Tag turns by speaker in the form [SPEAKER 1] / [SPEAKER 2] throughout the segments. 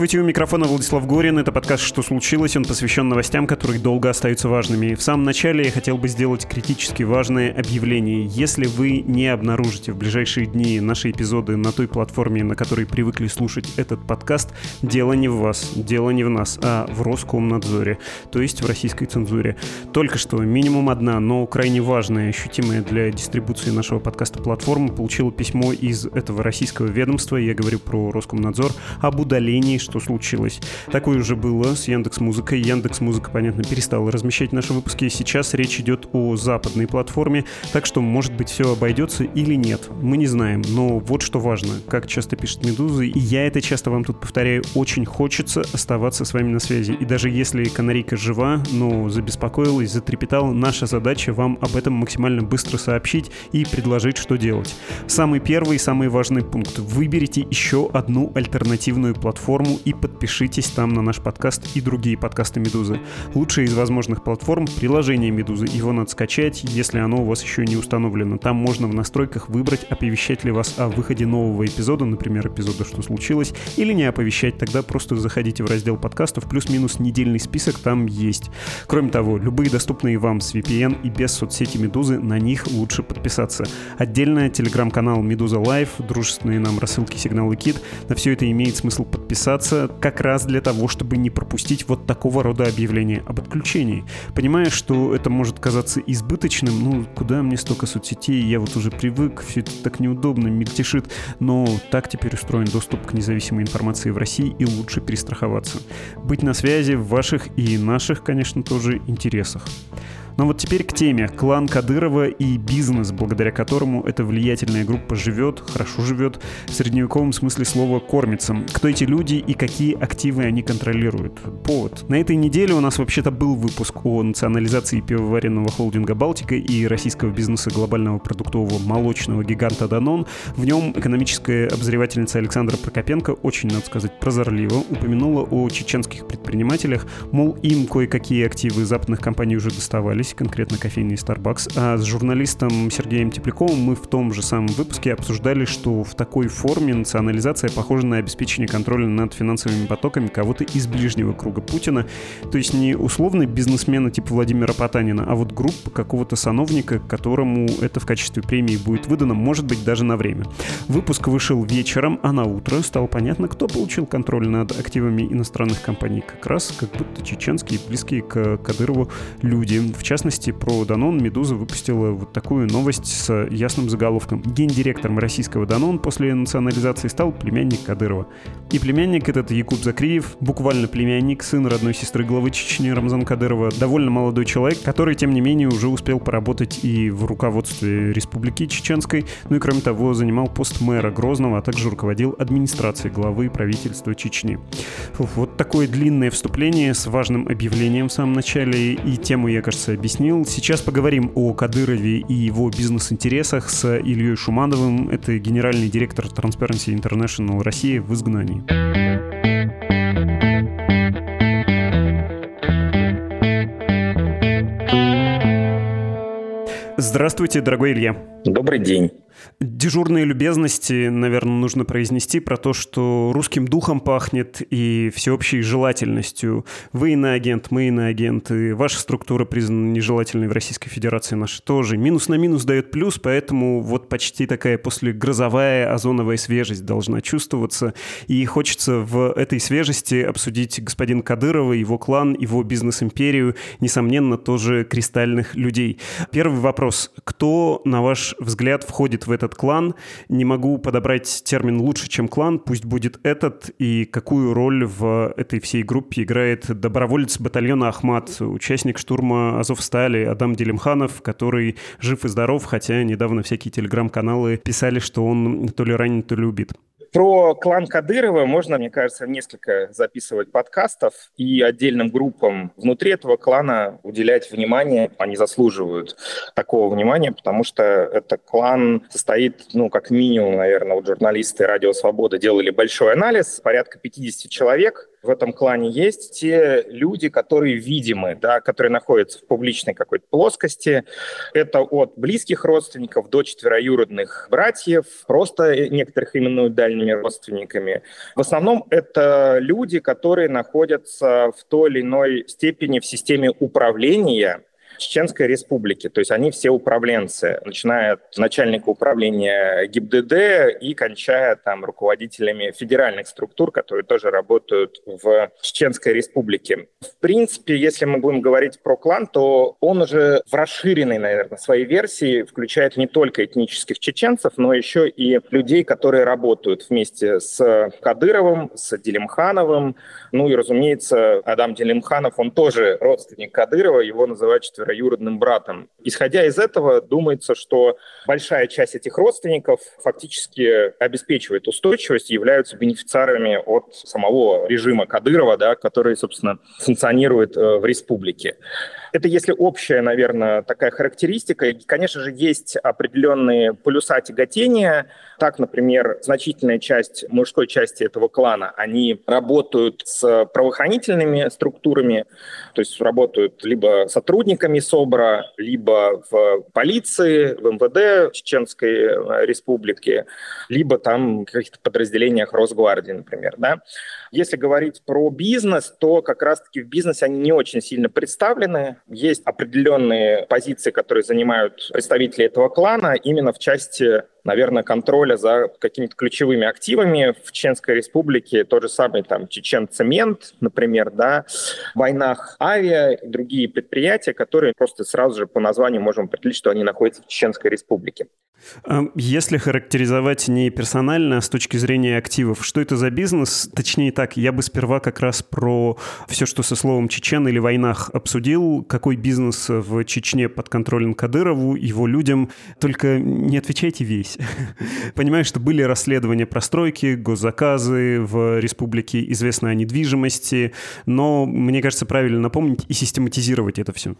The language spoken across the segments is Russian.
[SPEAKER 1] Здравствуйте, у микрофона Владислав Горин. Это подкаст «Что случилось?». Он посвящен новостям, которые долго остаются важными. В самом начале я хотел бы сделать критически важное объявление. Если вы не обнаружите в ближайшие дни наши эпизоды на той платформе, на которой привыкли слушать этот подкаст, дело не в вас, дело не в нас, а в Роскомнадзоре, то есть в российской цензуре. Только что минимум одна, но крайне важная, ощутимая для дистрибуции нашего подкаста платформа получила письмо из этого российского ведомства, я говорю про Роскомнадзор, об удалении что случилось. Такое уже было с Яндекс Музыкой. Яндекс Музыка, понятно, перестала размещать наши выпуски. Сейчас речь идет о западной платформе, так что, может быть, все обойдется или нет. Мы не знаем, но вот что важно. Как часто пишет Медуза, и я это часто вам тут повторяю, очень хочется оставаться с вами на связи. И даже если канарейка жива, но забеспокоилась, затрепетала, наша задача вам об этом максимально быстро сообщить и предложить, что делать. Самый первый самый важный пункт. Выберите еще одну альтернативную платформу и подпишитесь там на наш подкаст и другие подкасты Медузы. Лучшее из возможных платформ — приложение Медузы. Его надо скачать, если оно у вас еще не установлено. Там можно в настройках выбрать, оповещать ли вас о выходе нового эпизода, например, эпизода «Что случилось», или не оповещать. Тогда просто заходите в раздел подкастов, плюс-минус недельный список там есть. Кроме того, любые доступные вам с VPN и без соцсети Медузы, на них лучше подписаться. Отдельно телеграм-канал Медуза Лайв, дружественные нам рассылки Сигналы Кит. На все это имеет смысл подписаться подписаться как раз для того, чтобы не пропустить вот такого рода объявления об отключении. Понимая, что это может казаться избыточным, ну, куда мне столько соцсетей, я вот уже привык, все это так неудобно, мельтешит, но так теперь устроен доступ к независимой информации в России и лучше перестраховаться. Быть на связи в ваших и наших, конечно, тоже интересах. Но вот теперь к теме. Клан Кадырова и бизнес, благодаря которому эта влиятельная группа живет, хорошо живет, в средневековом смысле слова кормится. Кто эти люди и какие активы они контролируют? Повод. На этой неделе у нас вообще-то был выпуск о национализации пивоваренного холдинга «Балтика» и российского бизнеса глобального продуктового молочного гиганта «Данон». В нем экономическая обозревательница Александра Прокопенко очень, надо сказать, прозорливо упомянула о чеченских предпринимателях, мол, им кое-какие активы западных компаний уже доставались, здесь конкретно кофейный Starbucks. А с журналистом Сергеем Тепляковым мы в том же самом выпуске обсуждали, что в такой форме национализация похожа на обеспечение контроля над финансовыми потоками кого-то из ближнего круга Путина. То есть не условный бизнесмена типа Владимира Потанина, а вот группа какого-то сановника, которому это в качестве премии будет выдано, может быть, даже на время. Выпуск вышел вечером, а на утро стало понятно, кто получил контроль над активами иностранных компаний. Как раз как будто чеченские, близкие к Кадырову люди. В частности, частности, про Данон Медуза выпустила вот такую новость с ясным заголовком. Гендиректором российского Данон после национализации стал племянник Кадырова. И племянник этот Якуб Закриев, буквально племянник, сын родной сестры главы Чечни Рамзан Кадырова, довольно молодой человек, который, тем не менее, уже успел поработать и в руководстве Республики Чеченской, ну и, кроме того, занимал пост мэра Грозного, а также руководил администрацией главы правительства Чечни. Вот такое длинное вступление с важным объявлением в самом начале, и тему я, кажется, объяснил. Сейчас поговорим о Кадырове и его бизнес-интересах с Ильей Шумановым. Это генеральный директор Transparency International России в изгнании. Здравствуйте, дорогой Илья.
[SPEAKER 2] Добрый день.
[SPEAKER 1] Дежурные любезности, наверное, нужно произнести про то, что русским духом пахнет и всеобщей желательностью. Вы иноагент, мы иноагент, и ваша структура признана нежелательной в Российской Федерации, наша тоже. Минус на минус дает плюс, поэтому вот почти такая послегрозовая озоновая свежесть должна чувствоваться. И хочется в этой свежести обсудить господин Кадырова, его клан, его бизнес-империю, несомненно, тоже кристальных людей. Первый вопрос. Кто, на ваш взгляд, входит в в этот клан. Не могу подобрать термин лучше, чем клан, пусть будет этот. И какую роль в этой всей группе играет доброволец батальона Ахмат, участник штурма Азовстали Адам Делимханов, который жив и здоров, хотя недавно всякие телеграм-каналы писали, что он то ли ранен, то ли убит.
[SPEAKER 2] Про клан Кадырова можно, мне кажется, несколько записывать подкастов и отдельным группам внутри этого клана уделять внимание. Они заслуживают такого внимания, потому что этот клан состоит, ну, как минимум, наверное, вот журналисты «Радио Свобода» делали большой анализ, порядка 50 человек – в этом клане есть те люди, которые видимы, да, которые находятся в публичной какой-то плоскости. Это от близких родственников до четвероюродных братьев, просто некоторых именуют дальними родственниками. В основном это люди, которые находятся в той или иной степени в системе управления Чеченской Республики. То есть они все управленцы, начиная от начальника управления ГИБДД и кончая там руководителями федеральных структур, которые тоже работают в Чеченской Республике. В принципе, если мы будем говорить про клан, то он уже в расширенной, наверное, своей версии включает не только этнических чеченцев, но еще и людей, которые работают вместе с Кадыровым, с Делимхановым. Ну и, разумеется, Адам Делимханов, он тоже родственник Кадырова, его называют четверо троюродным братом. Исходя из этого, думается, что большая часть этих родственников фактически обеспечивает устойчивость и являются бенефициарами от самого режима Кадырова, да, который, собственно, функционирует э, в республике. Это если общая, наверное, такая характеристика. И, конечно же, есть определенные полюса тяготения. Так, например, значительная часть мужской части этого клана, они работают с правоохранительными структурами, то есть работают либо сотрудниками СОБРа, либо в полиции, в МВД Чеченской э, Республики, либо там в каких-то подразделениях Росгвардии, например. Да? Если говорить про бизнес, то как раз-таки в бизнесе они не очень сильно представлены. Есть определенные позиции, которые занимают представители этого клана именно в части наверное, контроля за какими-то ключевыми активами в Чеченской республике, тот же самый там Чечен-цемент, например, да, войнах авиа и другие предприятия, которые просто сразу же по названию можем определить, что они находятся в Чеченской республике.
[SPEAKER 1] Если характеризовать не персонально, а с точки зрения активов, что это за бизнес? Точнее так, я бы сперва как раз про все, что со словом «чечен» или «войнах» обсудил, какой бизнес в Чечне подконтролен Кадырову, его людям. Только не отвечайте весь. Понимаю, что были расследования про стройки, госзаказы в республике, известно о недвижимости, но мне кажется правильно напомнить и систематизировать это все.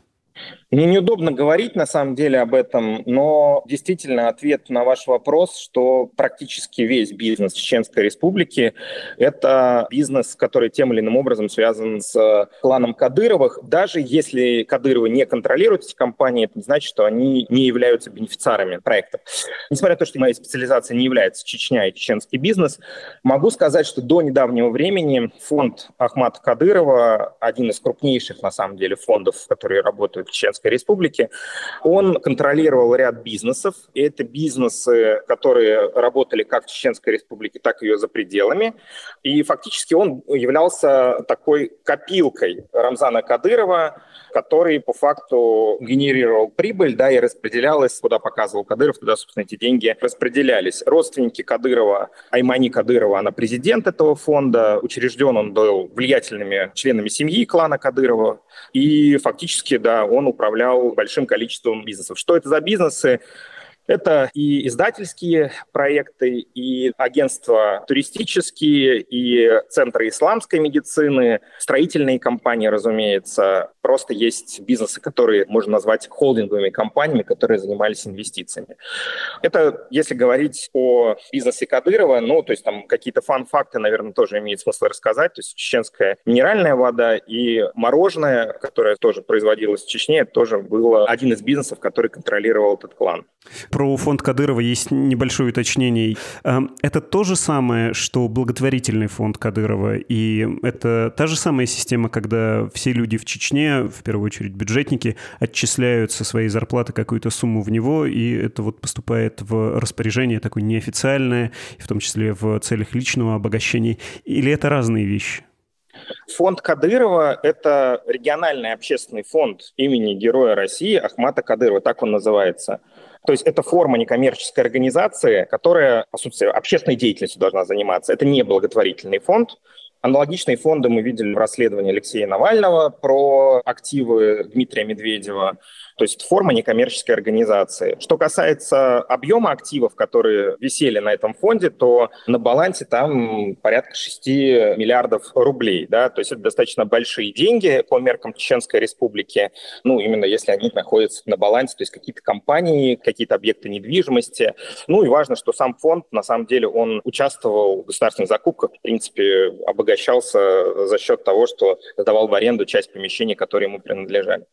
[SPEAKER 2] Мне неудобно говорить на самом деле об этом, но действительно ответ на ваш вопрос, что практически весь бизнес Чеченской Республики – это бизнес, который тем или иным образом связан с кланом Кадыровых. Даже если Кадыровы не контролируют эти компании, это не значит, что они не являются бенефициарами проектов. Несмотря на то, что моя специализация не является Чечня и чеченский бизнес, могу сказать, что до недавнего времени фонд Ахмата Кадырова, один из крупнейших на самом деле фондов, которые работают Чеченской Республики, он контролировал ряд бизнесов. И это бизнесы, которые работали как в Чеченской Республике, так и ее за пределами. И фактически он являлся такой копилкой Рамзана Кадырова, который по факту генерировал прибыль, да, и распределялась, куда показывал Кадыров, туда, собственно, эти деньги распределялись. Родственники Кадырова, Аймани Кадырова, она президент этого фонда, учрежден он был влиятельными членами семьи клана Кадырова, и фактически, да, он управлял большим количеством бизнесов. Что это за бизнесы? Это и издательские проекты, и агентства туристические, и центры исламской медицины, строительные компании, разумеется. Просто есть бизнесы, которые можно назвать холдинговыми компаниями, которые занимались инвестициями. Это если говорить о бизнесе Кадырова, ну, то есть там какие-то фан-факты, наверное, тоже имеет смысл рассказать. То есть чеченская минеральная вода и мороженое, которое тоже производилось в Чечне, это тоже было один из бизнесов, который контролировал этот клан.
[SPEAKER 1] Про фонд Кадырова есть небольшое уточнение. Эм, это то же самое, что благотворительный фонд Кадырова, и это та же самая система, когда все люди в Чечне, в первую очередь бюджетники, отчисляют со своей зарплаты какую-то сумму в него, и это вот поступает в распоряжение такое неофициальное, в том числе в целях личного обогащения. Или это разные вещи?
[SPEAKER 2] Фонд Кадырова – это региональный общественный фонд имени Героя России Ахмата Кадырова, так он называется. То есть это форма некоммерческой организации, которая, по сути, общественной деятельностью должна заниматься. Это не благотворительный фонд. Аналогичные фонды мы видели в расследовании Алексея Навального про активы Дмитрия Медведева. То есть форма некоммерческой организации. Что касается объема активов, которые висели на этом фонде, то на балансе там порядка 6 миллиардов рублей. Да? То есть это достаточно большие деньги по меркам Чеченской Республики. Ну, именно если они находятся на балансе, то есть какие-то компании, какие-то объекты недвижимости. Ну и важно, что сам фонд, на самом деле, он участвовал в государственных закупках, в принципе, обогащался за счет того, что сдавал в аренду часть помещений, которые ему принадлежали.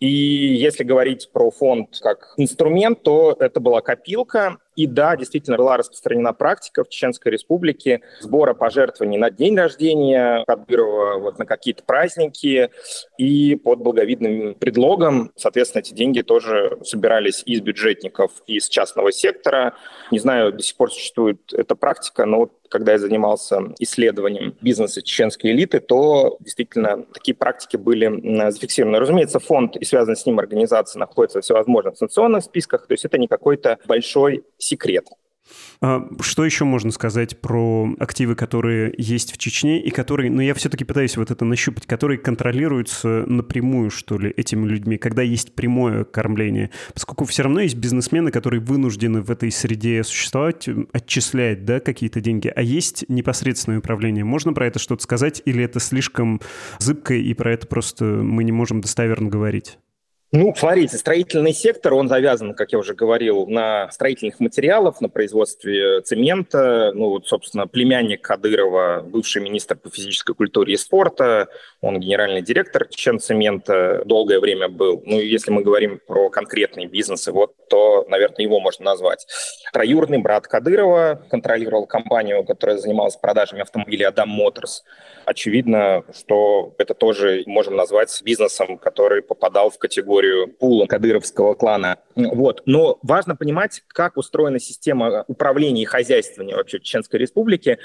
[SPEAKER 2] И если говорить про фонд как инструмент, то это была копилка, и да, действительно была распространена практика в Чеченской Республике сбора пожертвований на день рождения Кадырова, вот на какие-то праздники, и под благовидным предлогом, соответственно, эти деньги тоже собирались из бюджетников, из частного сектора. Не знаю, до сих пор существует эта практика, но когда я занимался исследованием бизнеса чеченской элиты, то действительно такие практики были зафиксированы. Разумеется, фонд и связанная с ним организация находятся в всевозможных санкционных списках, то есть это не какой-то большой секрет.
[SPEAKER 1] А что еще можно сказать про активы, которые есть в Чечне и которые, ну я все-таки пытаюсь вот это нащупать, которые контролируются напрямую, что ли, этими людьми, когда есть прямое кормление, поскольку все равно есть бизнесмены, которые вынуждены в этой среде существовать, отчислять, да, какие-то деньги, а есть непосредственное управление. Можно про это что-то сказать или это слишком зыбко и про это просто мы не можем достоверно говорить?
[SPEAKER 2] Ну, смотрите, строительный сектор, он завязан, как я уже говорил, на строительных материалах, на производстве цемента. Ну, вот, собственно, племянник Кадырова, бывший министр по физической культуре и спорта, он генеральный директор Чечен-цемента, долгое время был. Ну, если мы говорим про конкретные бизнесы, вот, то, наверное, его можно назвать. Троюродный брат Кадырова контролировал компанию, которая занималась продажами автомобилей Адам Моторс. Очевидно, что это тоже можем назвать бизнесом, который попадал в категорию пула кадыровского клана. Вот. Но важно понимать, как устроена система управления и хозяйствования вообще Чеченской Республике.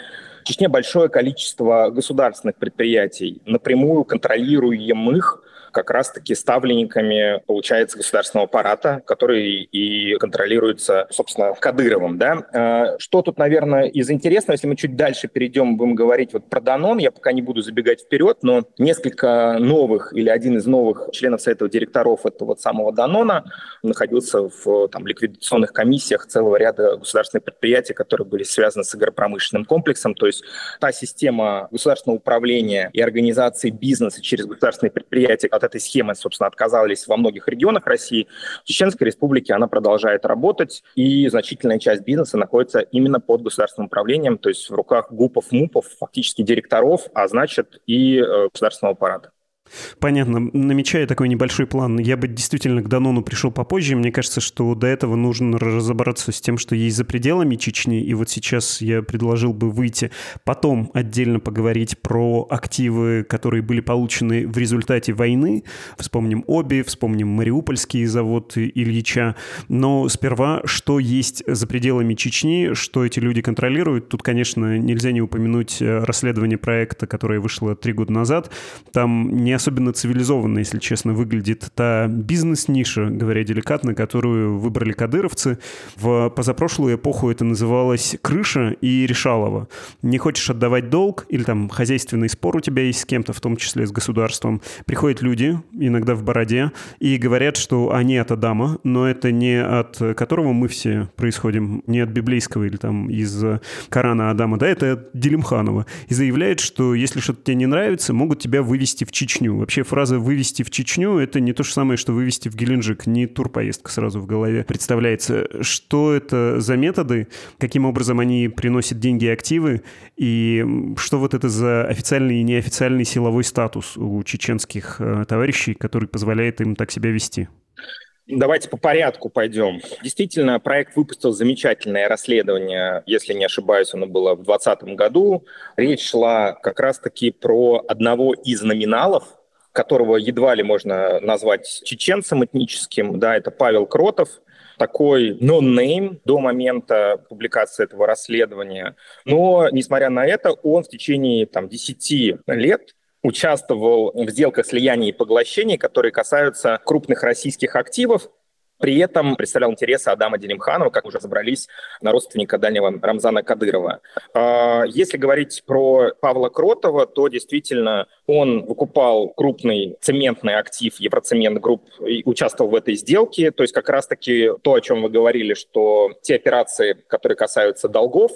[SPEAKER 2] В Чечне большое количество государственных предприятий, напрямую контролируемых как раз-таки ставленниками, получается, государственного аппарата, который и контролируется, собственно, Кадыровым. Да? А, что тут, наверное, из интересного, если мы чуть дальше перейдем, будем говорить вот про Данон, я пока не буду забегать вперед, но несколько новых или один из новых членов Совета директоров этого вот самого Данона находился в там, ликвидационных комиссиях целого ряда государственных предприятий, которые были связаны с агропромышленным комплексом. То есть та система государственного управления и организации бизнеса через государственные предприятия, от этой схемы, собственно, отказались во многих регионах России. В Чеченской Республике она продолжает работать, и значительная часть бизнеса находится именно под государственным управлением, то есть в руках ГУПов, МУПов, фактически директоров, а значит и э, государственного аппарата.
[SPEAKER 1] Понятно. Намечая такой небольшой план, я бы действительно к Данону пришел попозже. Мне кажется, что до этого нужно разобраться с тем, что есть за пределами Чечни. И вот сейчас я предложил бы выйти, потом отдельно поговорить про активы, которые были получены в результате войны. Вспомним Оби, вспомним Мариупольский завод Ильича. Но сперва, что есть за пределами Чечни, что эти люди контролируют. Тут, конечно, нельзя не упомянуть расследование проекта, которое вышло три года назад. Там не особенно цивилизованно, если честно, выглядит та бизнес-ниша, говоря деликатно, которую выбрали кадыровцы. В позапрошлую эпоху это называлось крыша и решалово. Не хочешь отдавать долг или там хозяйственный спор у тебя есть с кем-то, в том числе с государством. Приходят люди, иногда в бороде, и говорят, что они от Адама, но это не от которого мы все происходим, не от библейского или там из Корана Адама, да, это от Делимханова. И заявляет, что если что-то тебе не нравится, могут тебя вывести в Чечню Чечню. Вообще фраза «вывести в Чечню» — это не то же самое, что «вывести в Геленджик». Не турпоездка сразу в голове представляется. Что это за методы, каким образом они приносят деньги и активы, и что вот это за официальный и неофициальный силовой статус у чеченских э, товарищей, который позволяет им так себя вести?
[SPEAKER 2] Давайте по порядку пойдем. Действительно, проект выпустил замечательное расследование, если не ошибаюсь, оно было в 2020 году. Речь шла как раз-таки про одного из номиналов, которого едва ли можно назвать чеченцем этническим, да, это Павел Кротов, такой no-name до момента публикации этого расследования. Но, несмотря на это, он в течение там, 10 лет участвовал в сделках слияния и поглощения, которые касаются крупных российских активов, При этом представлял интересы Адама Делимханова, как уже разобрались, на родственника дальнего Рамзана Кадырова. А, если говорить про Павла Кротова, то действительно он выкупал крупный цементный актив Евроцемент Групп и участвовал в этой сделке. То есть как раз-таки то, о чем вы говорили, что те операции, которые касаются долгов,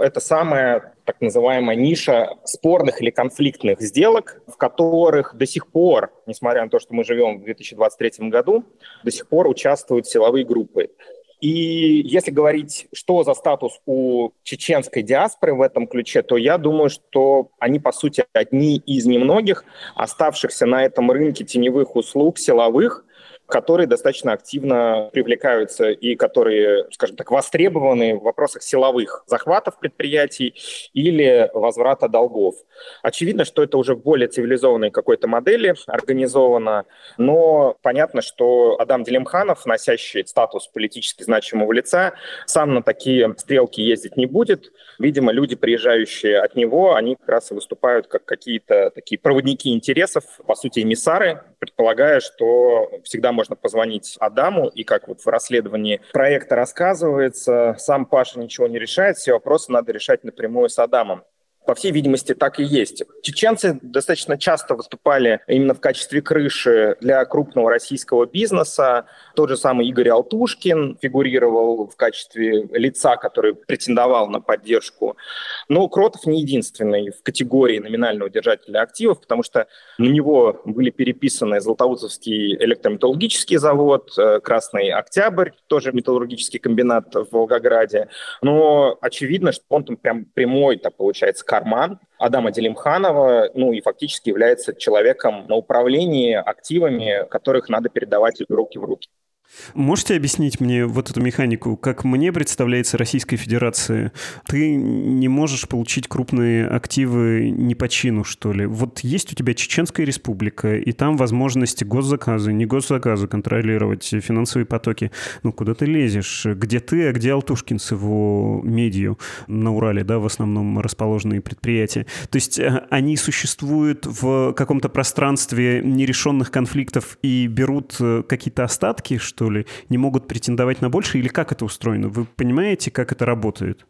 [SPEAKER 2] это самая так называемая ниша спорных или конфликтных сделок, в которых до сих пор, несмотря на то, что мы живем в 2023 году, до сих пор участвуют силовые группы. И если говорить, что за статус у чеченской диаспоры в этом ключе, то я думаю, что они, по сути, одни из немногих оставшихся на этом рынке теневых услуг силовых, которые достаточно активно привлекаются и которые, скажем так, востребованы в вопросах силовых захватов предприятий или возврата долгов. Очевидно, что это уже в более цивилизованной какой-то модели организовано, но понятно, что Адам Делимханов, носящий статус политически значимого лица, сам на такие стрелки ездить не будет. Видимо, люди, приезжающие от него, они как раз и выступают как какие-то такие проводники интересов, по сути, эмиссары, предполагая, что всегда можно позвонить Адаму, и как вот в расследовании проекта рассказывается, сам Паша ничего не решает, все вопросы надо решать напрямую с Адамом по всей видимости, так и есть. Чеченцы достаточно часто выступали именно в качестве крыши для крупного российского бизнеса. Тот же самый Игорь Алтушкин фигурировал в качестве лица, который претендовал на поддержку. Но Кротов не единственный в категории номинального держателя активов, потому что на него были переписаны Златоустовский электрометаллургический завод, э, Красный Октябрь, тоже металлургический комбинат в Волгограде. Но очевидно, что он там прям прямой, так получается, карман Адама Делимханова, ну и фактически является человеком на управлении активами, которых надо передавать из руки в руки.
[SPEAKER 1] Можете объяснить мне вот эту механику? Как мне представляется Российской Федерации, ты не можешь получить крупные активы не по чину, что ли? Вот есть у тебя Чеченская республика, и там возможности госзаказы, не госзаказы контролировать, финансовые потоки. Ну, куда ты лезешь? Где ты, а где Алтушкин с его медью на Урале, да, в основном расположенные предприятия? То есть э, они существуют в каком-то пространстве нерешенных конфликтов и берут э, какие-то остатки, что ли, не могут претендовать на больше, или как это устроено? Вы понимаете, как это работает?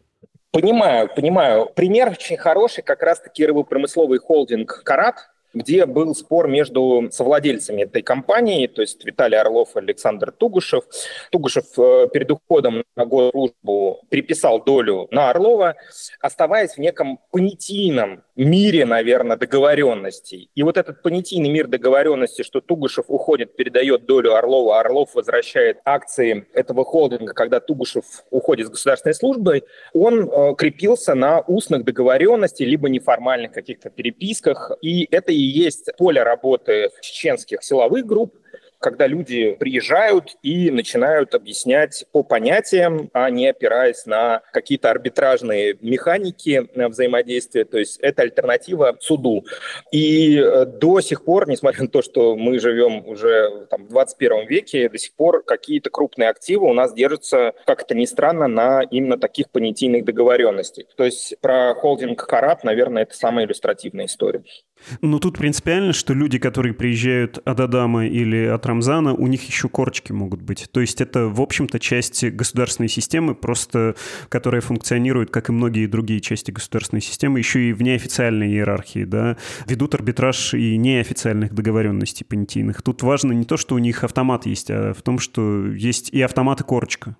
[SPEAKER 2] Понимаю, понимаю. Пример очень хороший, как раз-таки рыбопромысловый холдинг «Карат», где был спор между совладельцами этой компании, то есть Виталий Орлов и Александр Тугушев. Тугушев э, перед уходом на госслужбу приписал долю на Орлова, оставаясь в неком понятийном мире, наверное, договоренностей. И вот этот понятийный мир договоренности, что Тугушев уходит, передает долю Орлова, а Орлов возвращает акции этого холдинга, когда Тугушев уходит с государственной службы, он э, крепился на устных договоренностях, либо неформальных каких-то переписках. И это и есть поле работы чеченских силовых групп, когда люди приезжают и начинают объяснять по понятиям, а не опираясь на какие-то арбитражные механики э, взаимодействия. То есть это альтернатива суду. И э, до сих пор, несмотря на то, что мы живем уже там, в 21 веке, до сих пор какие-то крупные активы у нас держатся, как это ни странно, на именно таких понятийных договоренностях. То есть про холдинг Карат, наверное, это самая иллюстративная история.
[SPEAKER 1] Ну, тут принципиально, что люди, которые приезжают от Адама или от Рамзана, у них еще корочки могут быть. То есть это, в общем-то, часть государственной системы, просто которая функционирует, как и многие другие части государственной системы, еще и в неофициальной иерархии, да, ведут арбитраж и неофициальных договоренностей понятийных. Тут важно не то, что у них автомат есть, а в том, что есть и автомат, и корочка.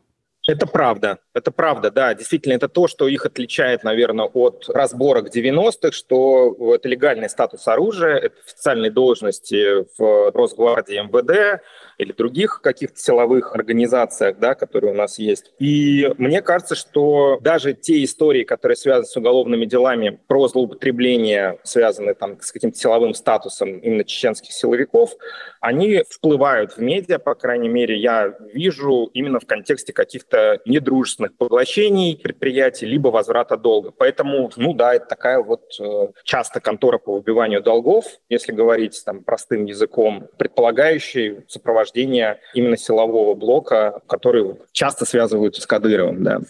[SPEAKER 2] Это правда, это правда, да. Действительно, это то, что их отличает, наверное, от разборок 90-х, что это легальный статус оружия, это официальные должности в Росгвардии МВД, или других каких-то силовых организациях, да, которые у нас есть. И мне кажется, что даже те истории, которые связаны с уголовными делами про злоупотребление, связанные там с каким-то силовым статусом именно чеченских силовиков, они всплывают в медиа, по крайней мере, я вижу именно в контексте каких-то недружественных поглощений предприятий, либо возврата долга. Поэтому, ну да, это такая вот э, часто контора по выбиванию долгов, если говорить там простым языком, предполагающий сопровождение именно силового блока, который часто связываются с Кадыровым, да.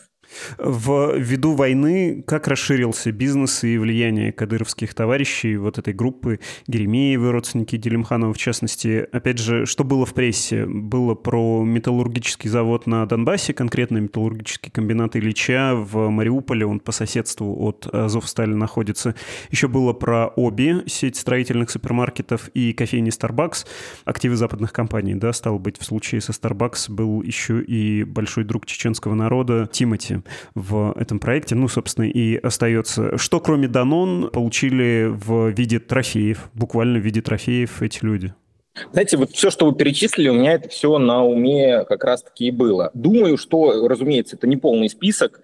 [SPEAKER 1] В виду войны как расширился бизнес и влияние кадыровских товарищей, вот этой группы Геремеевы, родственники Делимханова в частности? Опять же, что было в прессе? Было про металлургический завод на Донбассе, конкретно металлургический комбинат Ильича в Мариуполе, он по соседству от Азовстали находится. Еще было про Оби, сеть строительных супермаркетов и кофейни Starbucks, активы западных компаний, да, стало быть, в случае со Starbucks был еще и большой друг чеченского народа Тимати в этом проекте, ну, собственно, и остается. Что, кроме Данон, получили в виде трофеев, буквально в виде трофеев эти люди?
[SPEAKER 2] Знаете, вот все, что вы перечислили, у меня это все на уме как раз-таки и было. Думаю, что, разумеется, это не полный список,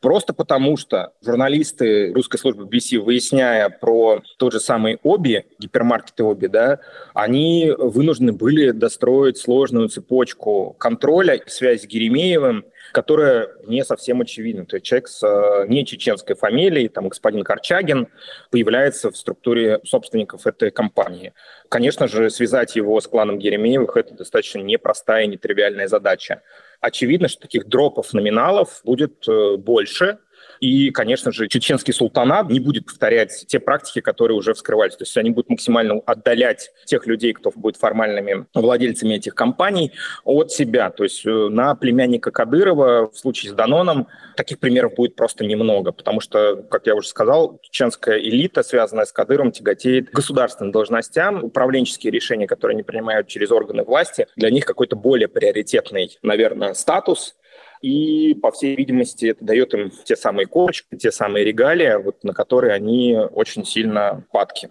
[SPEAKER 2] просто потому что журналисты русской службы BBC, выясняя про тот же самый Оби, гипермаркеты Оби, да, они вынуждены были достроить сложную цепочку контроля и связи с Геремеевым, которая не совсем очевидна. То есть человек с э, не чеченской фамилией, там господин Корчагин, появляется в структуре собственников этой компании. Конечно же, связать его с кланом Еремеевых – это достаточно непростая и нетривиальная задача. Очевидно, что таких дропов номиналов будет э, больше, и, конечно же, чеченский султанат не будет повторять те практики, которые уже вскрывались. То есть они будут максимально отдалять тех людей, кто будет формальными владельцами этих компаний, от себя. То есть э, на племянника Кадырова в случае с Даноном таких примеров будет просто немного, потому что, как я уже сказал, чеченская элита, связанная с Кадыром, тяготеет государственным должностям. Управленческие решения, которые они принимают через органы власти, для них какой-то более приоритетный, наверное, статус, и, по всей видимости, это дает им те самые корочки, те самые регалии, вот, на которые они очень сильно падки.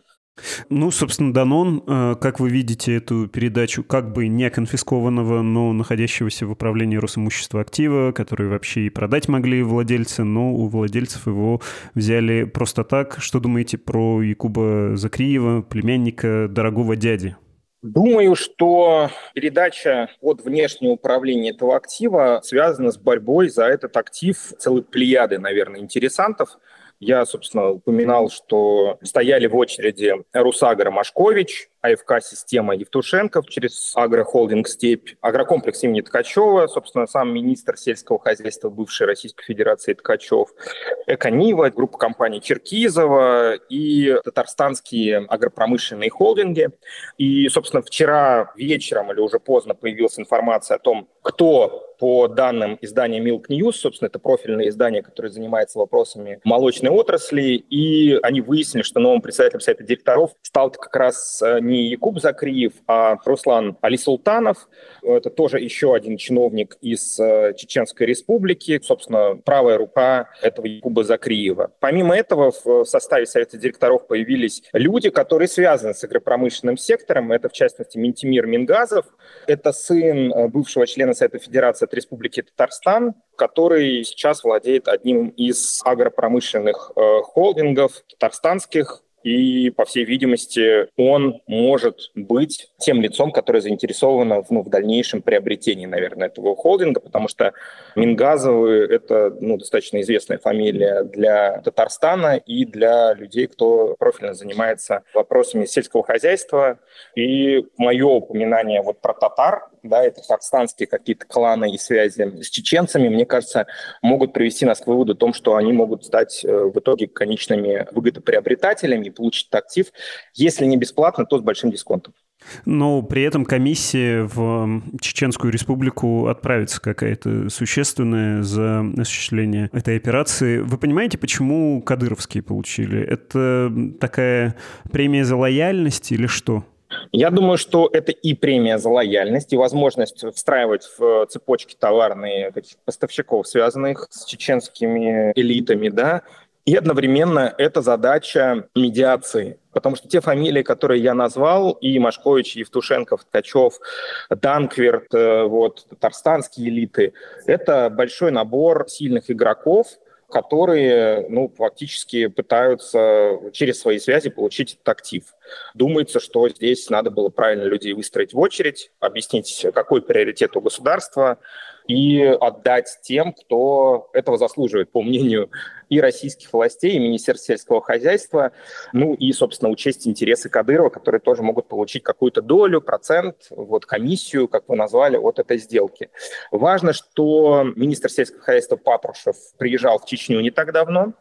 [SPEAKER 1] Ну, собственно, Данон, э, как вы видите эту передачу, как бы не конфискованного, но находящегося в управлении Росимущества актива, который вообще и продать могли владельцы, но у владельцев его взяли просто так. Что думаете про Якуба Закриева, племянника дорогого дяди?
[SPEAKER 2] Думаю, что передача от внешнего управления этого актива связана с борьбой за этот актив целой плеяды, наверное, интересантов. Я, собственно, упоминал, что стояли в очереди Русагра Машкович, АФК-система Евтушенков через агрохолдинг «Степь», агрокомплекс имени Ткачева, собственно, сам министр сельского хозяйства бывшей Российской Федерации Ткачев, Эконива, группа компаний Черкизова и татарстанские агропромышленные холдинги. И, собственно, вчера вечером или уже поздно появилась информация о том, кто по данным издания Milk News, собственно, это профильное издание, которое занимается вопросами молочной отрасли, и они выяснили, что новым председателем совета директоров стал как раз э, не не Якуб Закриев, а Руслан Алисултанов. Это тоже еще один чиновник из э, Чеченской республики, собственно, правая рука этого Якуба Закриева. Помимо этого, в составе Совета директоров появились люди, которые связаны с агропромышленным сектором. Это, в частности, Ментимир Мингазов. Это сын э, бывшего члена Совета Федерации от Республики Татарстан, который сейчас владеет одним из агропромышленных э, холдингов татарстанских, и, по всей видимости, он может быть тем лицом, которое заинтересовано ну, в дальнейшем приобретении, наверное, этого холдинга, потому что Мингазовы — это ну, достаточно известная фамилия для Татарстана и для людей, кто профильно занимается вопросами сельского хозяйства. И мое упоминание вот про татар, да, это татарстанские какие-то кланы и связи с чеченцами, мне кажется, могут привести нас к выводу о том, что они могут стать э, в итоге конечными выгодоприобретателями получить актив, если не бесплатно, то с большим дисконтом.
[SPEAKER 1] Но при этом комиссия в Чеченскую республику отправится какая-то существенная за осуществление этой операции. Вы понимаете, почему кадыровские получили? Это такая премия за лояльность или что?
[SPEAKER 2] Я думаю, что это и премия за лояльность, и возможность встраивать в цепочки товарные поставщиков, связанных с чеченскими элитами, да, и одновременно это задача медиации. Потому что те фамилии, которые я назвал, и Машкович, и Евтушенков, Ткачев, Данкверт, э, вот, татарстанские элиты, это большой набор сильных игроков, которые ну, фактически пытаются через свои связи получить этот актив. Думается, что здесь надо было правильно людей выстроить в очередь, объяснить, какой приоритет у государства, и отдать тем, кто этого заслуживает, по мнению и российских властей, и Министерства сельского хозяйства, ну и, собственно, учесть интересы Кадырова, которые тоже могут получить какую-то долю, процент, вот комиссию, как вы назвали, от этой сделки. Важно, что министр сельского хозяйства Патрушев приезжал в Чечню не так давно,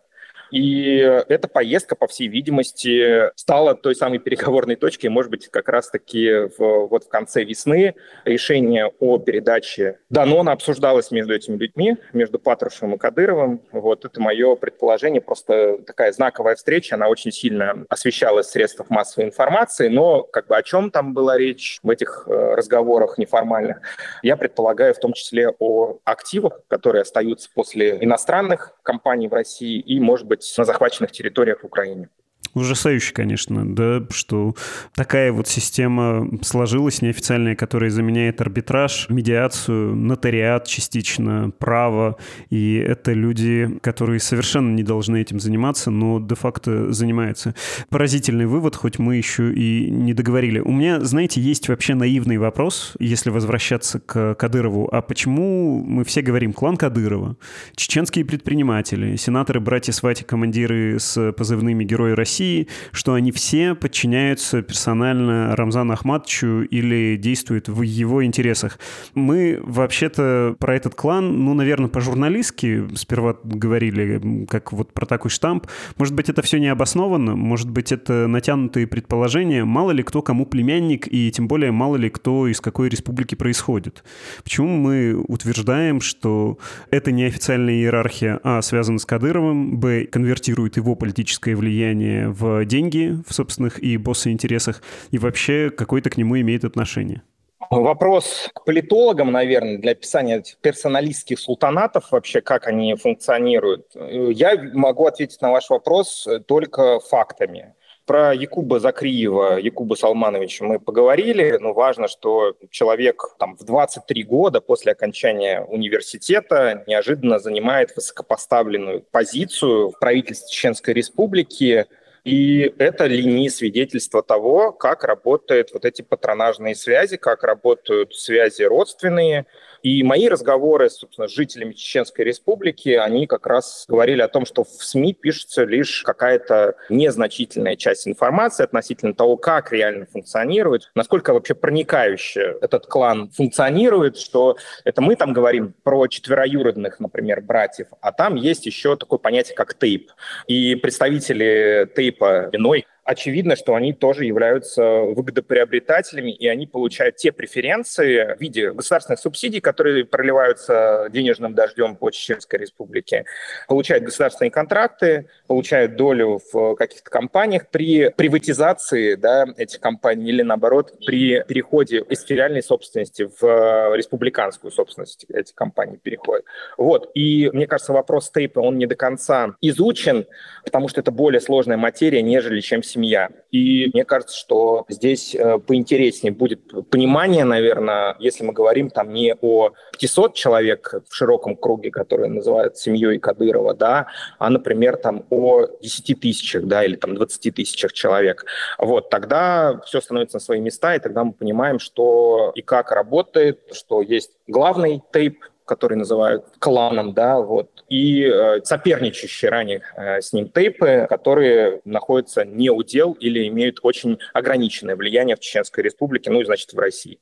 [SPEAKER 2] и эта поездка, по всей видимости, стала той самой переговорной точкой, может быть, как раз-таки в, вот в конце весны решение о передаче Данона обсуждалось между этими людьми, между Патрушевым и Кадыровым. Вот это мое предположение, просто такая знаковая встреча, она очень сильно освещалась в средствах массовой информации, но как бы о чем там была речь в этих э, разговорах неформальных, я предполагаю в том числе о активах, которые остаются после иностранных компаний в России и, может быть, на захваченных территориях в Украине.
[SPEAKER 1] Ужасающе, конечно, да, что такая вот система сложилась неофициальная, которая заменяет арбитраж, медиацию, нотариат частично, право. И это люди, которые совершенно не должны этим заниматься, но де-факто занимаются. Поразительный вывод, хоть мы еще и не договорили. У меня, знаете, есть вообще наивный вопрос, если возвращаться к Кадырову. А почему мы все говорим «клан Кадырова», чеченские предприниматели, сенаторы, братья Свати, командиры с позывными «Герои России», России, что они все подчиняются персонально Рамзану Ахматовичу или действуют в его интересах. Мы вообще-то про этот клан, ну, наверное, по-журналистски сперва говорили, как вот про такой штамп. Может быть, это все не обоснованно, может быть, это натянутые предположения. Мало ли кто кому племянник, и тем более мало ли кто из какой республики происходит. Почему мы утверждаем, что это неофициальная иерархия, а, связана с Кадыровым, б, конвертирует его политическое влияние в деньги в собственных и босса интересах, и вообще какое-то к нему имеет отношение?
[SPEAKER 2] Вопрос к политологам, наверное, для описания персоналистских султанатов, вообще как они функционируют. Я могу ответить на ваш вопрос только фактами. Про Якуба Закриева, Якуба Салмановича мы поговорили, но важно, что человек там, в 23 года после окончания университета неожиданно занимает высокопоставленную позицию в правительстве Чеченской Республики, и это ли не свидетельство того, как работают вот эти патронажные связи, как работают связи родственные, и мои разговоры, собственно, с жителями Чеченской Республики, они как раз говорили о том, что в СМИ пишется лишь какая-то незначительная часть информации относительно того, как реально функционирует, насколько вообще проникающе этот клан функционирует, что это мы там говорим про четвероюродных, например, братьев, а там есть еще такое понятие, как тейп. И представители тейпа иной очевидно, что они тоже являются выгодоприобретателями, и они получают те преференции в виде государственных субсидий, которые проливаются денежным дождем по Чеченской Республике, получают государственные контракты, получают долю в каких-то компаниях при приватизации да, этих компаний или, наоборот, при переходе из федеральной собственности в республиканскую собственность эти компании переходят. Вот. И мне кажется, вопрос тейпа, он не до конца изучен, потому что это более сложная материя, нежели чем семья. И мне кажется, что здесь э, поинтереснее будет понимание, наверное, если мы говорим там не о 500 человек в широком круге, которые называют семьей Кадырова, да, а, например, там о 10 тысячах, да, или там 20 тысячах человек. Вот, тогда все становится на свои места, и тогда мы понимаем, что и как работает, что есть главный тейп, который называют кланом, да, вот, и э, соперничающие ранее э, с ним тейпы, которые находятся не у дел или имеют очень ограниченное влияние в Чеченской Республике, ну и, значит, в России.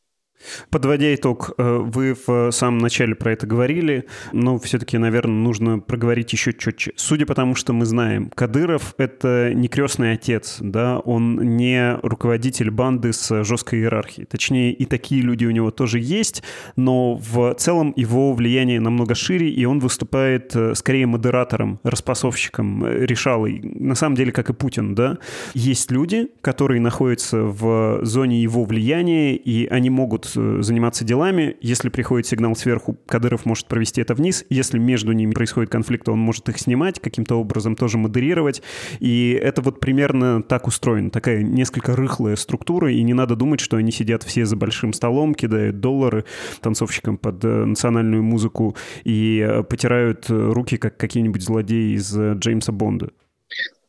[SPEAKER 1] Подводя итог, э, вы в самом начале про это говорили, но все-таки, наверное, нужно проговорить еще четче. Судя по тому, что мы знаем, Кадыров — это не крестный отец, да, он не руководитель банды с жесткой иерархией. Точнее, и такие люди у него тоже есть, но в целом его влияние намного шире, и он выступает э, скорее модератором, распасовщиком, э, решалой. На самом деле, как и Путин, да. Есть люди, которые находятся в зоне его влияния, и они могут заниматься делами. Если приходит сигнал сверху, Кадыров может провести это вниз. Если между ними происходит конфликт, он может их снимать, каким-то образом тоже модерировать. И это вот примерно так устроено. Такая несколько рыхлая структура, и не надо думать, что они сидят все за большим столом, кидают доллары танцовщикам под э, национальную музыку и э, потирают руки, как какие-нибудь злодеи из Джеймса Бонда.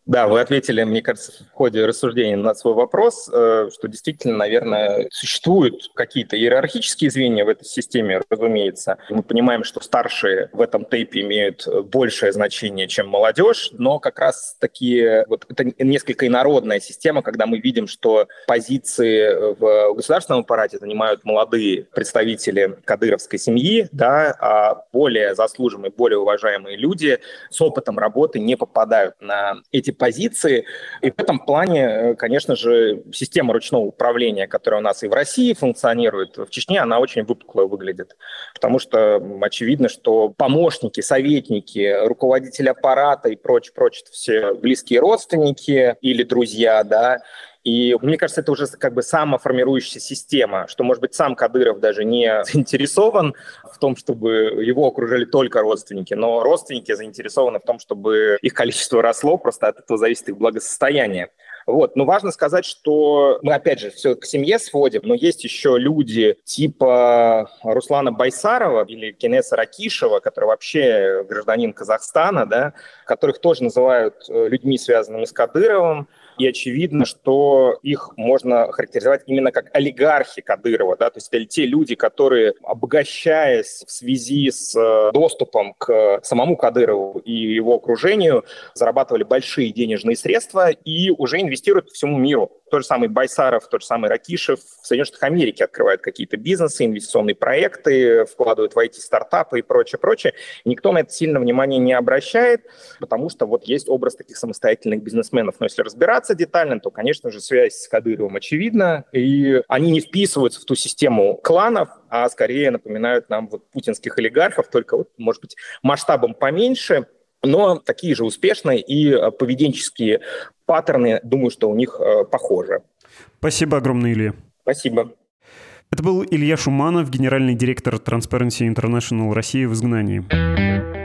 [SPEAKER 2] Да, вы ответили, мне кажется, в ходе рассуждения на свой вопрос, э, что действительно, наверное, существуют какие-то иерархические звенья в этой системе, разумеется. Мы понимаем, что старшие в этом тейпе имеют большее значение, чем молодежь, но как раз такие, вот это несколько инородная система, когда мы видим, что позиции в государственном аппарате занимают молодые представители кадыровской семьи, да, а более заслуженные, более уважаемые люди с опытом работы не попадают на эти позиции. И в этом плане, э, конечно же, система ручного управления, которая у нас и в России функционирует, в Чечне она очень выпукло выглядит. Потому что очевидно, что помощники, советники, руководитель аппарата и прочее, прочее, все близкие родственники или друзья, да, и мне кажется, это уже как бы самоформирующаяся система, что, может быть, сам Кадыров даже не заинтересован в том, чтобы его окружали только родственники, но родственники заинтересованы в том, чтобы их количество росло, просто от этого зависит их благосостояние. Вот. Но важно сказать, что мы, опять же, все к семье сводим, но есть еще люди типа Руслана Байсарова или Кенеса Ракишева, который вообще гражданин Казахстана, да, которых тоже называют э, людьми, связанными с Кадыровым, и очевидно, что их можно характеризовать именно как олигархи Кадырова, да, то есть это те люди, которые, обогащаясь в связи с э, доступом к самому Кадырову и его окружению, зарабатывали большие денежные средства и уже инвестируют по всему миру тот же самый Байсаров, тот же самый Ракишев в Соединенных Штатах Америки открывают какие-то бизнесы, инвестиционные проекты, вкладывают в IT-стартапы и прочее, прочее. Никто на это сильно внимания не обращает, потому что вот есть образ таких самостоятельных бизнесменов. Но если разбираться детально, то, конечно же, связь с Кадыровым очевидна, и они не вписываются в ту систему кланов, а скорее напоминают нам вот путинских олигархов, только, вот, может быть, масштабом поменьше, но такие же успешные и э, поведенческие паттерны, думаю, что у них э, похожи.
[SPEAKER 1] Спасибо огромное, Илья.
[SPEAKER 2] Спасибо.
[SPEAKER 1] Это был Илья Шуманов, генеральный директор Transparency International России в изгнании.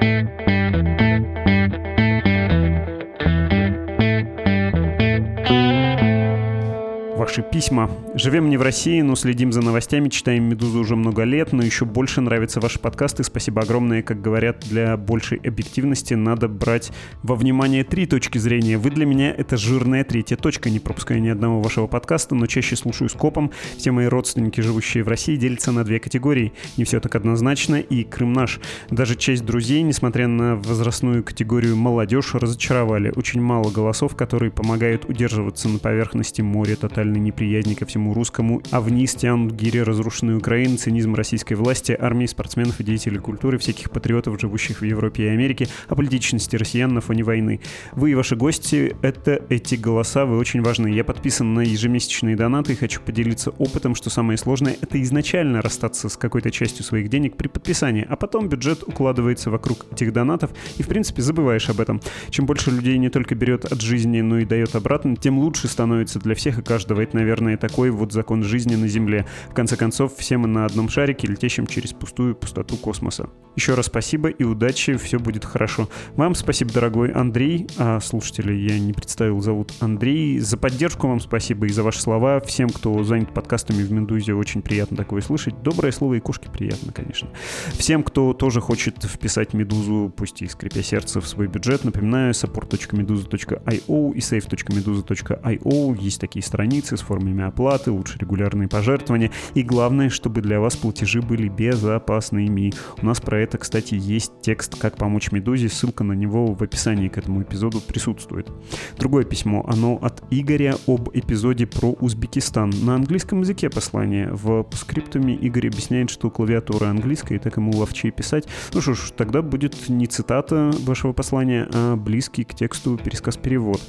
[SPEAKER 1] Ваши письма. Живем не в России, но следим за новостями, читаем «Медузу» уже много лет, но еще больше нравятся ваши подкасты. Спасибо огромное. Как говорят, для большей объективности надо брать во внимание три точки зрения. Вы для меня — это жирная третья точка. Не пропускаю ни одного вашего подкаста, но чаще слушаю скопом. Все мои родственники, живущие в России, делятся на две категории. Не все так однозначно, и Крым наш. Даже часть друзей, несмотря на возрастную категорию молодежь, разочаровали. Очень мало голосов, которые помогают удерживаться на поверхности моря тотальной неприязни ко всему русскому, а вниз тянут гири разрушенной Украины, цинизм российской власти, армии, спортсменов и деятелей культуры, всяких патриотов, живущих в Европе и Америке, о политичности россиян на фоне войны. Вы и ваши гости — это эти голоса, вы очень важны. Я подписан на ежемесячные донаты и хочу поделиться опытом, что самое сложное — это изначально расстаться с какой-то частью своих денег при подписании, а потом бюджет укладывается вокруг этих донатов, и, в принципе, забываешь об этом. Чем больше людей не только берет от жизни, но и дает обратно, тем лучше становится для всех и каждого работает, наверное, такой вот закон жизни на Земле. В конце концов, все мы на одном шарике, летящем через пустую пустоту космоса. Еще раз спасибо и удачи, все будет хорошо. Вам спасибо, дорогой Андрей, а слушателей я не представил, зовут Андрей. За поддержку вам спасибо и за ваши слова. Всем, кто занят подкастами в Медузе, очень приятно такое слышать. Доброе слово и кошки приятно, конечно. Всем, кто тоже хочет вписать Медузу, пусть и скрипя сердце, в свой бюджет, напоминаю, support.meduza.io и save.meduza.io. Есть такие страницы, с формами оплаты, лучше регулярные пожертвования. И главное, чтобы для вас платежи были безопасными. У нас про это, кстати, есть текст «Как помочь Медузе». Ссылка на него в описании к этому эпизоду присутствует. Другое письмо, оно от Игоря об эпизоде про Узбекистан. На английском языке послание. В скриптуме Игорь объясняет, что клавиатура английская, и так ему ловчее писать. Ну что ж, тогда будет не цитата вашего послания, а близкий к тексту пересказ-перевод.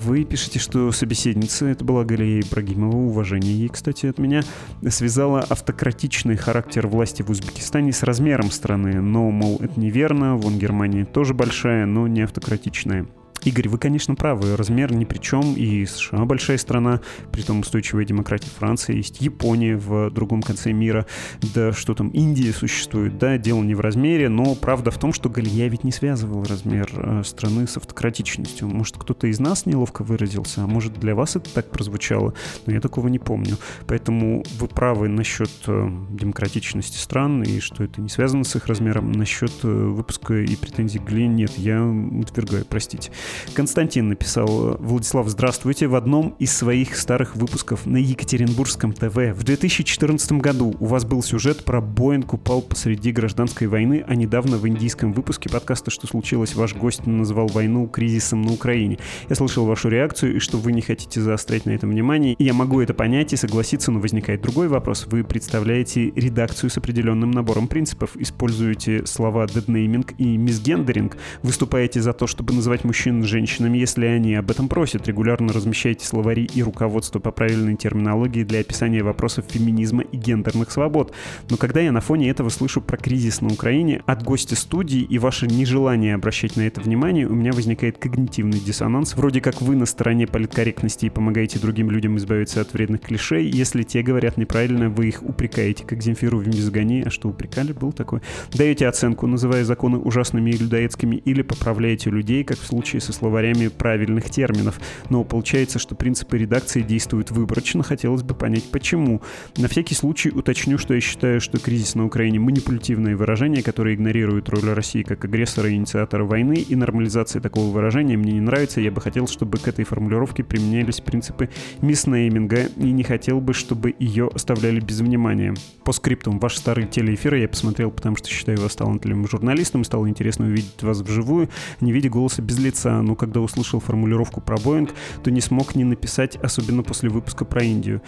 [SPEAKER 1] Вы пишете, что собеседница, это была Галия Ибрагимова, уважение ей, кстати, от меня, связала автократичный характер власти в Узбекистане с размером страны, но, мол, это неверно, вон Германия тоже большая, но не автократичная. Игорь, вы, конечно, правы, размер ни при чем, и США большая страна, при том устойчивая демократия Франции, есть Япония в другом конце мира, да что там, Индия существует, да, дело не в размере, но правда в том, что Галия ведь не связывал размер э, страны с автократичностью. Может, кто-то из нас неловко выразился, а может, для вас это так прозвучало, но я такого не помню. Поэтому вы правы насчет э, демократичности стран и что это не связано с их размером. Насчет э, выпуска и претензий к Галии нет, я утверждаю, простите. Константин написал, Владислав, здравствуйте. В одном из своих старых выпусков на Екатеринбургском ТВ в 2014 году у вас был сюжет про Боинг упал посреди гражданской войны, а недавно в индийском выпуске подкаста «Что случилось?» ваш гость назвал войну кризисом на Украине. Я слышал вашу реакцию и что вы не хотите заострять на этом внимание. И я могу это понять и согласиться, но возникает другой вопрос. Вы представляете редакцию с определенным набором принципов, используете слова «деднейминг» и «мисгендеринг», выступаете за то, чтобы называть мужчин женщинами, если они об этом просят, регулярно размещаете словари и руководство по правильной терминологии для описания вопросов феминизма и гендерных свобод. Но когда я на фоне этого слышу про кризис на Украине от гостя студии и ваше нежелание обращать на это внимание, у меня возникает когнитивный диссонанс. Вроде как вы на стороне политкорректности и помогаете другим людям избавиться от вредных клишей. Если те говорят неправильно, вы их упрекаете, как Земфиру в мизогонии. А что, упрекали? Был такой? Даете оценку, называя законы ужасными и людоедскими, или поправляете людей, как в случае со словарями правильных терминов. Но получается, что принципы редакции действуют выборочно. Хотелось бы понять, почему. На всякий случай уточню, что я считаю, что кризис на Украине — манипулятивное выражение, которое игнорирует роль России как агрессора и инициатора войны, и нормализация такого выражения мне не нравится. Я бы хотел, чтобы к этой формулировке применялись принципы миснейминга, и не хотел бы, чтобы ее оставляли без внимания. По скриптам, ваш старый телеэфир я посмотрел, потому что считаю вас талантливым журналистом, стало интересно увидеть вас вживую, не видя голоса без лица, но когда услышал формулировку про Боинг, то не смог не написать, особенно после выпуска про Индию.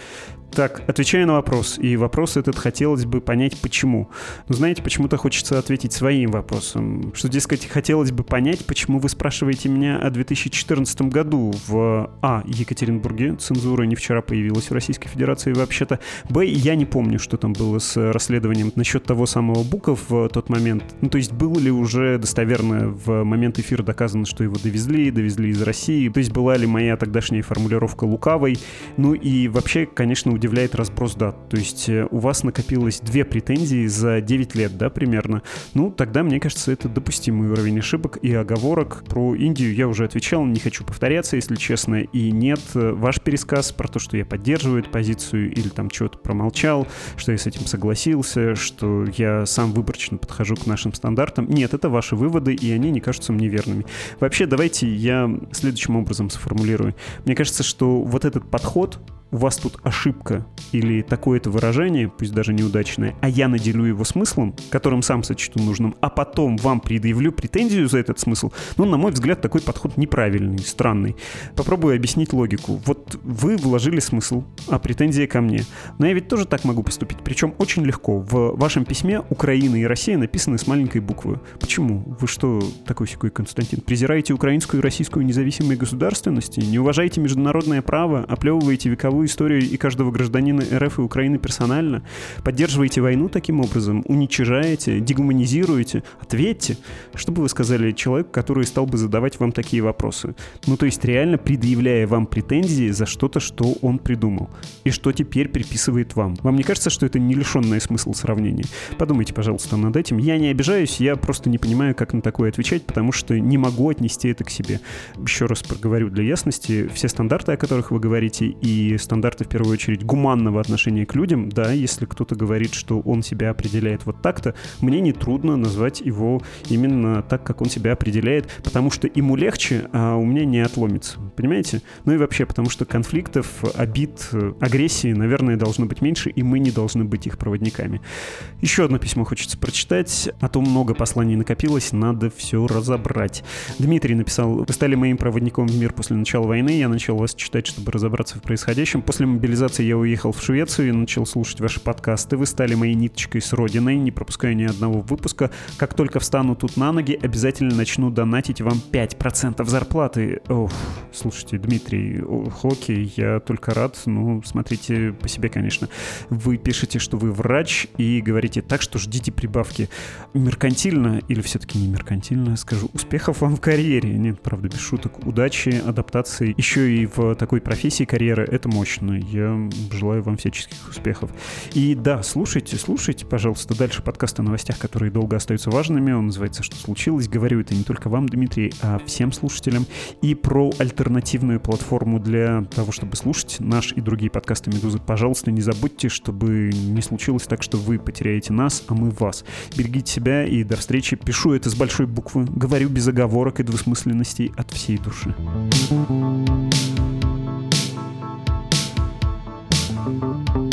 [SPEAKER 1] Так, отвечаю на вопрос. И вопрос этот хотелось бы понять, почему. Но знаете, почему-то хочется ответить своим вопросом. Что, дескать, хотелось бы понять, почему вы спрашиваете меня о 2014 году в А. Екатеринбурге. Цензура не вчера появилась в Российской Федерации вообще-то. Б. Я не помню, что там было с расследованием насчет того самого Буков в тот момент. Ну, то есть было ли уже достоверно в момент эфира доказано, что его довезли, довезли из России. То есть была ли моя тогдашняя формулировка лукавой. Ну и вообще, конечно, удивляет разброс дат. То есть э, у вас накопилось две претензии за 9 лет, да, примерно. Ну, тогда, мне кажется, это допустимый уровень ошибок и оговорок. Про Индию я уже отвечал, не хочу повторяться, если честно. И нет, э, ваш пересказ про то, что я поддерживаю эту позицию или там что-то промолчал, что я с этим согласился, что я сам выборочно подхожу к нашим стандартам. Нет, это ваши выводы, и они не кажутся мне верными. Вообще, давайте я следующим образом сформулирую. Мне кажется, что вот этот подход у вас тут ошибка или такое-то выражение, пусть даже неудачное, а я наделю его смыслом, которым сам сочту нужным, а потом вам предъявлю претензию за этот смысл, ну, на мой взгляд, такой подход неправильный, странный. Попробую объяснить логику. Вот вы вложили смысл, а претензия ко мне. Но я ведь тоже так могу поступить, причем очень легко. В вашем письме Украина и Россия написаны с маленькой буквы. Почему? Вы что, такой секой Константин, презираете украинскую и российскую независимые государственности, не уважаете международное право, оплевываете вековую мировую историю и каждого гражданина РФ и Украины персонально? Поддерживаете войну таким образом? Уничижаете? Дегуманизируете? Ответьте. Что бы вы сказали человеку, который стал бы задавать вам такие вопросы? Ну, то есть реально предъявляя вам претензии за что-то, что он придумал. И что теперь приписывает вам. Вам не кажется, что это не лишенное смысла сравнения? Подумайте, пожалуйста, над этим. Я не обижаюсь, я просто не понимаю, как на такое отвечать, потому что не могу отнести это к себе. Еще раз проговорю для ясности, все стандарты, о которых вы говорите, и стандарты, в первую очередь, гуманного отношения к людям, да, если кто-то говорит, что он себя определяет вот так-то, мне не трудно назвать его именно так, как он себя определяет, потому что ему легче, а у меня не отломится, понимаете? Ну и вообще, потому что конфликтов, обид, агрессии, наверное, должно быть меньше, и мы не должны быть их проводниками. Еще одно письмо хочется прочитать, а то много посланий накопилось, надо все разобрать. Дмитрий написал, вы стали моим проводником в мир после начала войны, я начал вас читать, чтобы разобраться в происходящем, общем, после мобилизации я уехал в Швецию и начал слушать ваши подкасты. Вы стали моей ниточкой с родиной, не пропускаю ни одного выпуска. Как только встану тут на ноги, обязательно начну донатить вам 5% зарплаты. Ох, слушайте, Дмитрий, ох, окей, я только рад. Ну, смотрите по себе, конечно. Вы пишете, что вы врач и говорите так, что ждите прибавки. Меркантильно или все-таки не меркантильно, скажу, успехов вам в карьере. Нет, правда, без шуток. Удачи, адаптации. Еще и в такой профессии карьеры это мощь точно. Я желаю вам всяческих успехов. И да, слушайте, слушайте, пожалуйста, дальше подкаст о новостях, которые долго остаются важными. Он называется «Что случилось?». Говорю это не только вам, Дмитрий, а всем слушателям. И про альтернативную платформу для того, чтобы слушать наш и другие подкасты «Медузы». Пожалуйста, не забудьте, чтобы не случилось так, что вы потеряете нас, а мы вас. Берегите себя и до встречи. Пишу это с большой буквы. Говорю без оговорок и двусмысленностей от всей души. Thank you Thank you.